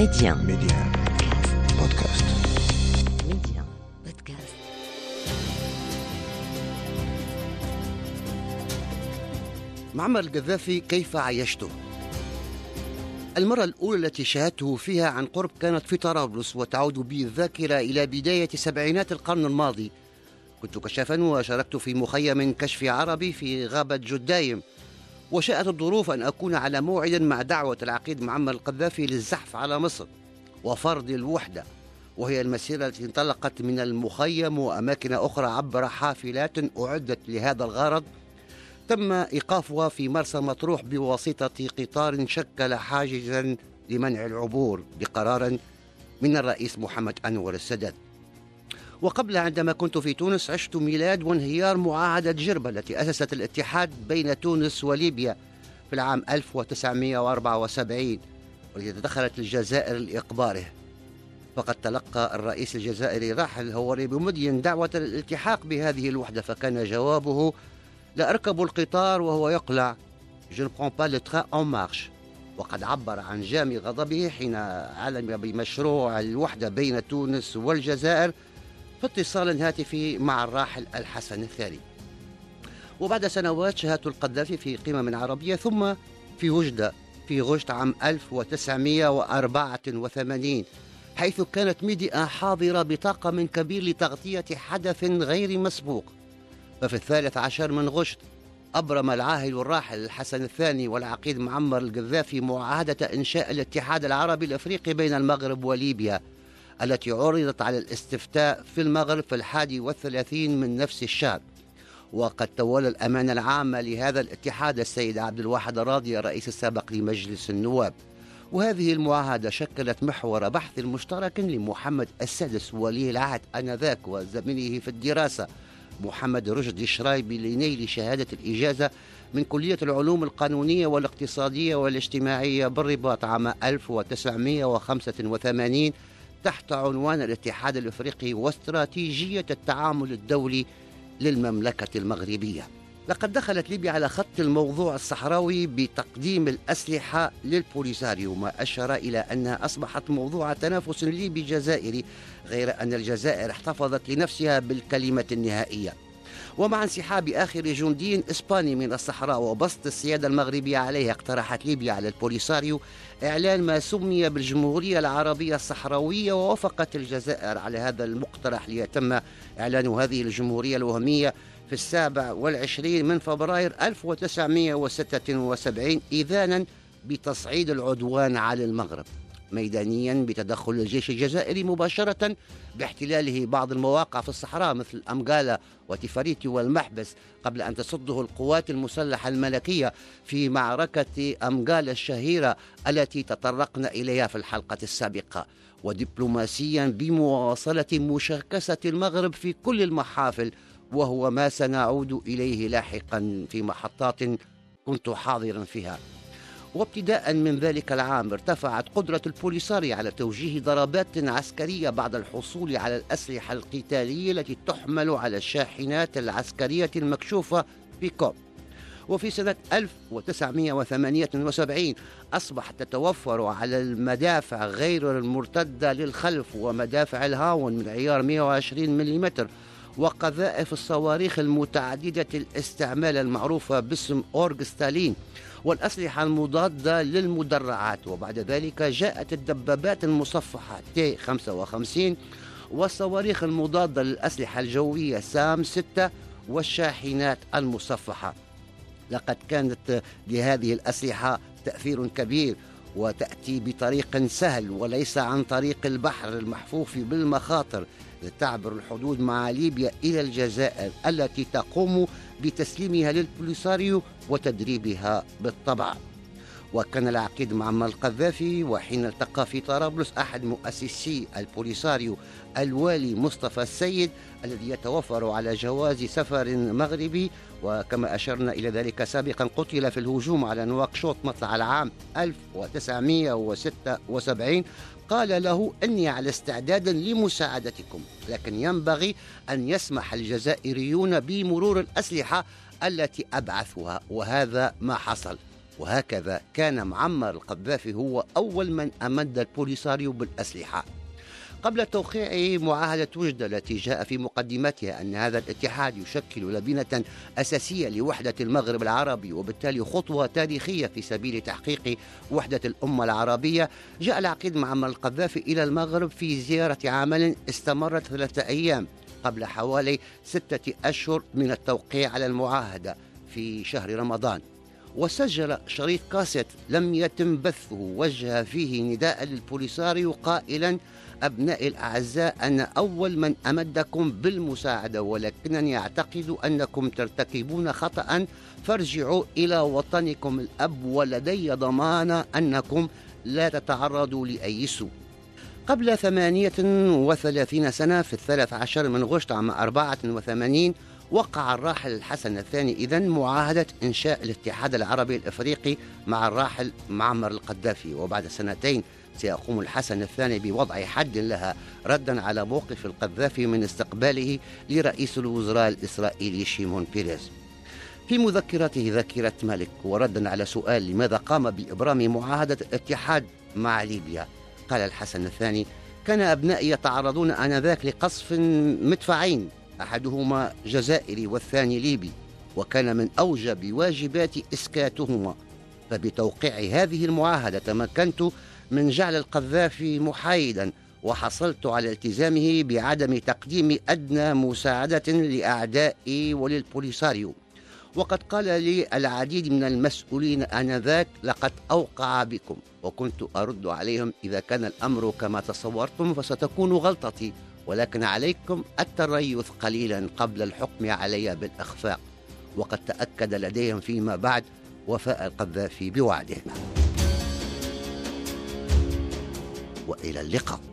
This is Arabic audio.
Média. Média. Podcast. Média. Podcast. معمر القذافي كيف عايشته؟ المرة الأولى التي شاهدته فيها عن قرب كانت في طرابلس وتعود بي الذاكرة إلى بداية سبعينات القرن الماضي كنت كشافا وشاركت في مخيم كشف عربي في غابة جدايم وشاءت الظروف أن أكون على موعد مع دعوة العقيد معمر القذافي للزحف على مصر وفرض الوحدة وهي المسيرة التي انطلقت من المخيم وأماكن أخرى عبر حافلات أعدت لهذا الغرض. تم إيقافها في مرسى مطروح بواسطة قطار شكل حاجزا لمنع العبور بقرار من الرئيس محمد أنور السادات. وقبل عندما كنت في تونس عشت ميلاد وانهيار معاهدة جربة التي أسست الاتحاد بين تونس وليبيا في العام 1974 والتي تدخلت الجزائر لإقباره فقد تلقى الرئيس الجزائري راحل هوري بمدين دعوة الالتحاق بهذه الوحدة فكان جوابه لا أركب القطار وهو يقلع. Je ne prends pas le train en marche. وقد عبر عن جام غضبه حين علم بمشروع الوحدة بين تونس والجزائر في اتصال هاتفي مع الراحل الحسن الثاني. وبعد سنوات شاهدت القذافي في قمم عربية ثم في وجدة في غشت عام 1984 حيث كانت ميديا حاضرة بطاقم كبير لتغطية حدث غير مسبوق. ففي الثالث عشر من غشت أبرم العاهل الراحل الحسن الثاني والعقيد معمر القذافي معاهدة إنشاء الاتحاد العربي الأفريقي بين المغرب وليبيا. التي عرضت على الاستفتاء في المغرب في الحادي والثلاثين من نفس الشهر. وقد تولى الأمانة العامة لهذا الاتحاد السيد عبد الواحد الراضي الرئيس السابق لمجلس النواب. وهذه المعاهدة شكلت محور بحث مشترك لمحمد السادس ولي العهد آنذاك وزميله في الدراسة محمد رشدي شرايبي لنيل شهادة الإجازة من كلية العلوم القانونية والاقتصادية والاجتماعية بالرباط عام 1985 تحت عنوان الاتحاد الإفريقي واستراتيجية التعامل الدولي للمملكة المغربية. لقد دخلت ليبيا على خط الموضوع الصحراوي بتقديم الأسلحة للبوليساريو ما أشار إلى انها أصبحت موضوع تنافس ليبي جزائري غير أن الجزائر احتفظت لنفسها بالكلمة النهائية. ومع انسحاب آخر جندي إسباني من الصحراء وبسط السيادة المغربية عليها اقترحت ليبيا على البوليساريو إعلان ما سمي بالجمهورية العربية الصحراوية ووافقت الجزائر على هذا المقترح ليتم إعلان هذه الجمهورية الوهمية في السابع والعشرين من فبراير 1976 إذانا بتصعيد العدوان على المغرب. ميدانيا بتدخل الجيش الجزائري مباشرة باحتلاله بعض المواقع في الصحراء مثل أمقالة وتفاريتي والمحبس قبل أن تصده القوات المسلحة الملكية في معركة أمقالة الشهيرة التي تطرقنا إليها في الحلقة السابقة. ودبلوماسيا بمواصلة مشاكسة المغرب في كل المحافل وهو ما سنعود إليه لاحقا في محطات كنت حاضرا فيها. وابتداء من ذلك العام ارتفعت قدرة البوليساري على توجيه ضربات عسكرية بعد الحصول على الأسلحة القتالية التي تحمل على الشاحنات العسكرية المكشوفة بكوب. وفي سنة 1978 أصبحت تتوفر على المدافع غير المرتدة للخلف ومدافع الهاون من عيار 120 ملم وقذائف الصواريخ المتعددة الاستعمال المعروفة باسم أورج ستالين والأسلحة المضادة للمدرعات. وبعد ذلك جاءت الدبابات المصفحة تي 55 والصواريخ المضادة للأسلحة الجوية سام 6 والشاحنات المصفحة. لقد كانت لهذه الأسلحة تأثير كبير وتأتي بطريق سهل وليس عن طريق البحر المحفوف بالمخاطر لتعبر الحدود مع ليبيا إلى الجزائر التي تقوم بتسليمها للبوليساريو وتدريبها بالطبع. وكان العقيد معمر القذافي وحين التقى في طرابلس أحد مؤسسي البوليساريو الوالي مصطفى السيد الذي يتوفر على جواز سفر مغربي وكما أشرنا إلى ذلك سابقا قتل في الهجوم على نواكشوط مطلع العام 1976 قال له أني على استعداد لمساعدتكم لكن ينبغي أن يسمح الجزائريون بمرور الأسلحة التي أبعثها وهذا ما حصل. وهكذا كان معمر القذافي هو أول من أمد البوليساريو بالأسلحة. قبل توقيع معاهدة وجدة التي جاء في مقدمتها أن هذا الاتحاد يشكل لبنة أساسية لوحدة المغرب العربي وبالتالي خطوة تاريخية في سبيل تحقيق وحدة الأمة العربية. جاء العقيد معمر القذافي إلى المغرب في زيارة عمل استمرت ثلاثة أيام قبل حوالي ستة أشهر من التوقيع على المعاهدة في شهر رمضان. وسجل شريط كاسيت لم يتم بثه وجه فيه نداء للبوليساريو قائلا أبنائي الأعزاء أنا أول من أمدكم بالمساعدة ولكنني أعتقد أنكم ترتكبون خطأ. فارجعوا إلى وطنكم الأب ولدي ضمان أنكم لا تتعرضوا لأي سوء. قبل ثمانية وثلاثين سنة في الثالث عشر من غشت عام أربعة وثمانين وقع الراحل الحسن الثاني. إذا معاهدة إنشاء الاتحاد العربي الإفريقي مع الراحل معمر القذافي. وبعد سنتين سيقوم الحسن الثاني بوضع حد لها ردا على موقف القذافي من استقباله لرئيس الوزراء الإسرائيلي شيمون بيريز. في مذكرته ذاكرة مالك وردا على سؤال لماذا قام بإبرام معاهدة الاتحاد مع ليبيا. قال الحسن الثاني كان أبنائي يتعرضون آنذاك لقصف مدفعين أحدهما جزائري والثاني ليبي وكان من أوجب واجباتي إسكاتهما. فبتوقيع هذه المعاهدة تمكنت من جعل القذافي محايدا وحصلت على التزامه بعدم تقديم أدنى مساعدة لأعدائي وللبوليساريو. وقد قال لي العديد من المسؤولين آنذاك لقد أوقع بكم وكنت أرد عليهم إذا كان الأمر كما تصورتم فستكون غلطتي ولكن عليكم التريث قليلا قبل الحكم علي بالإخفاق. وقد تأكد لديهم فيما بعد وفاء القذافي بوعده وإلى اللقاء.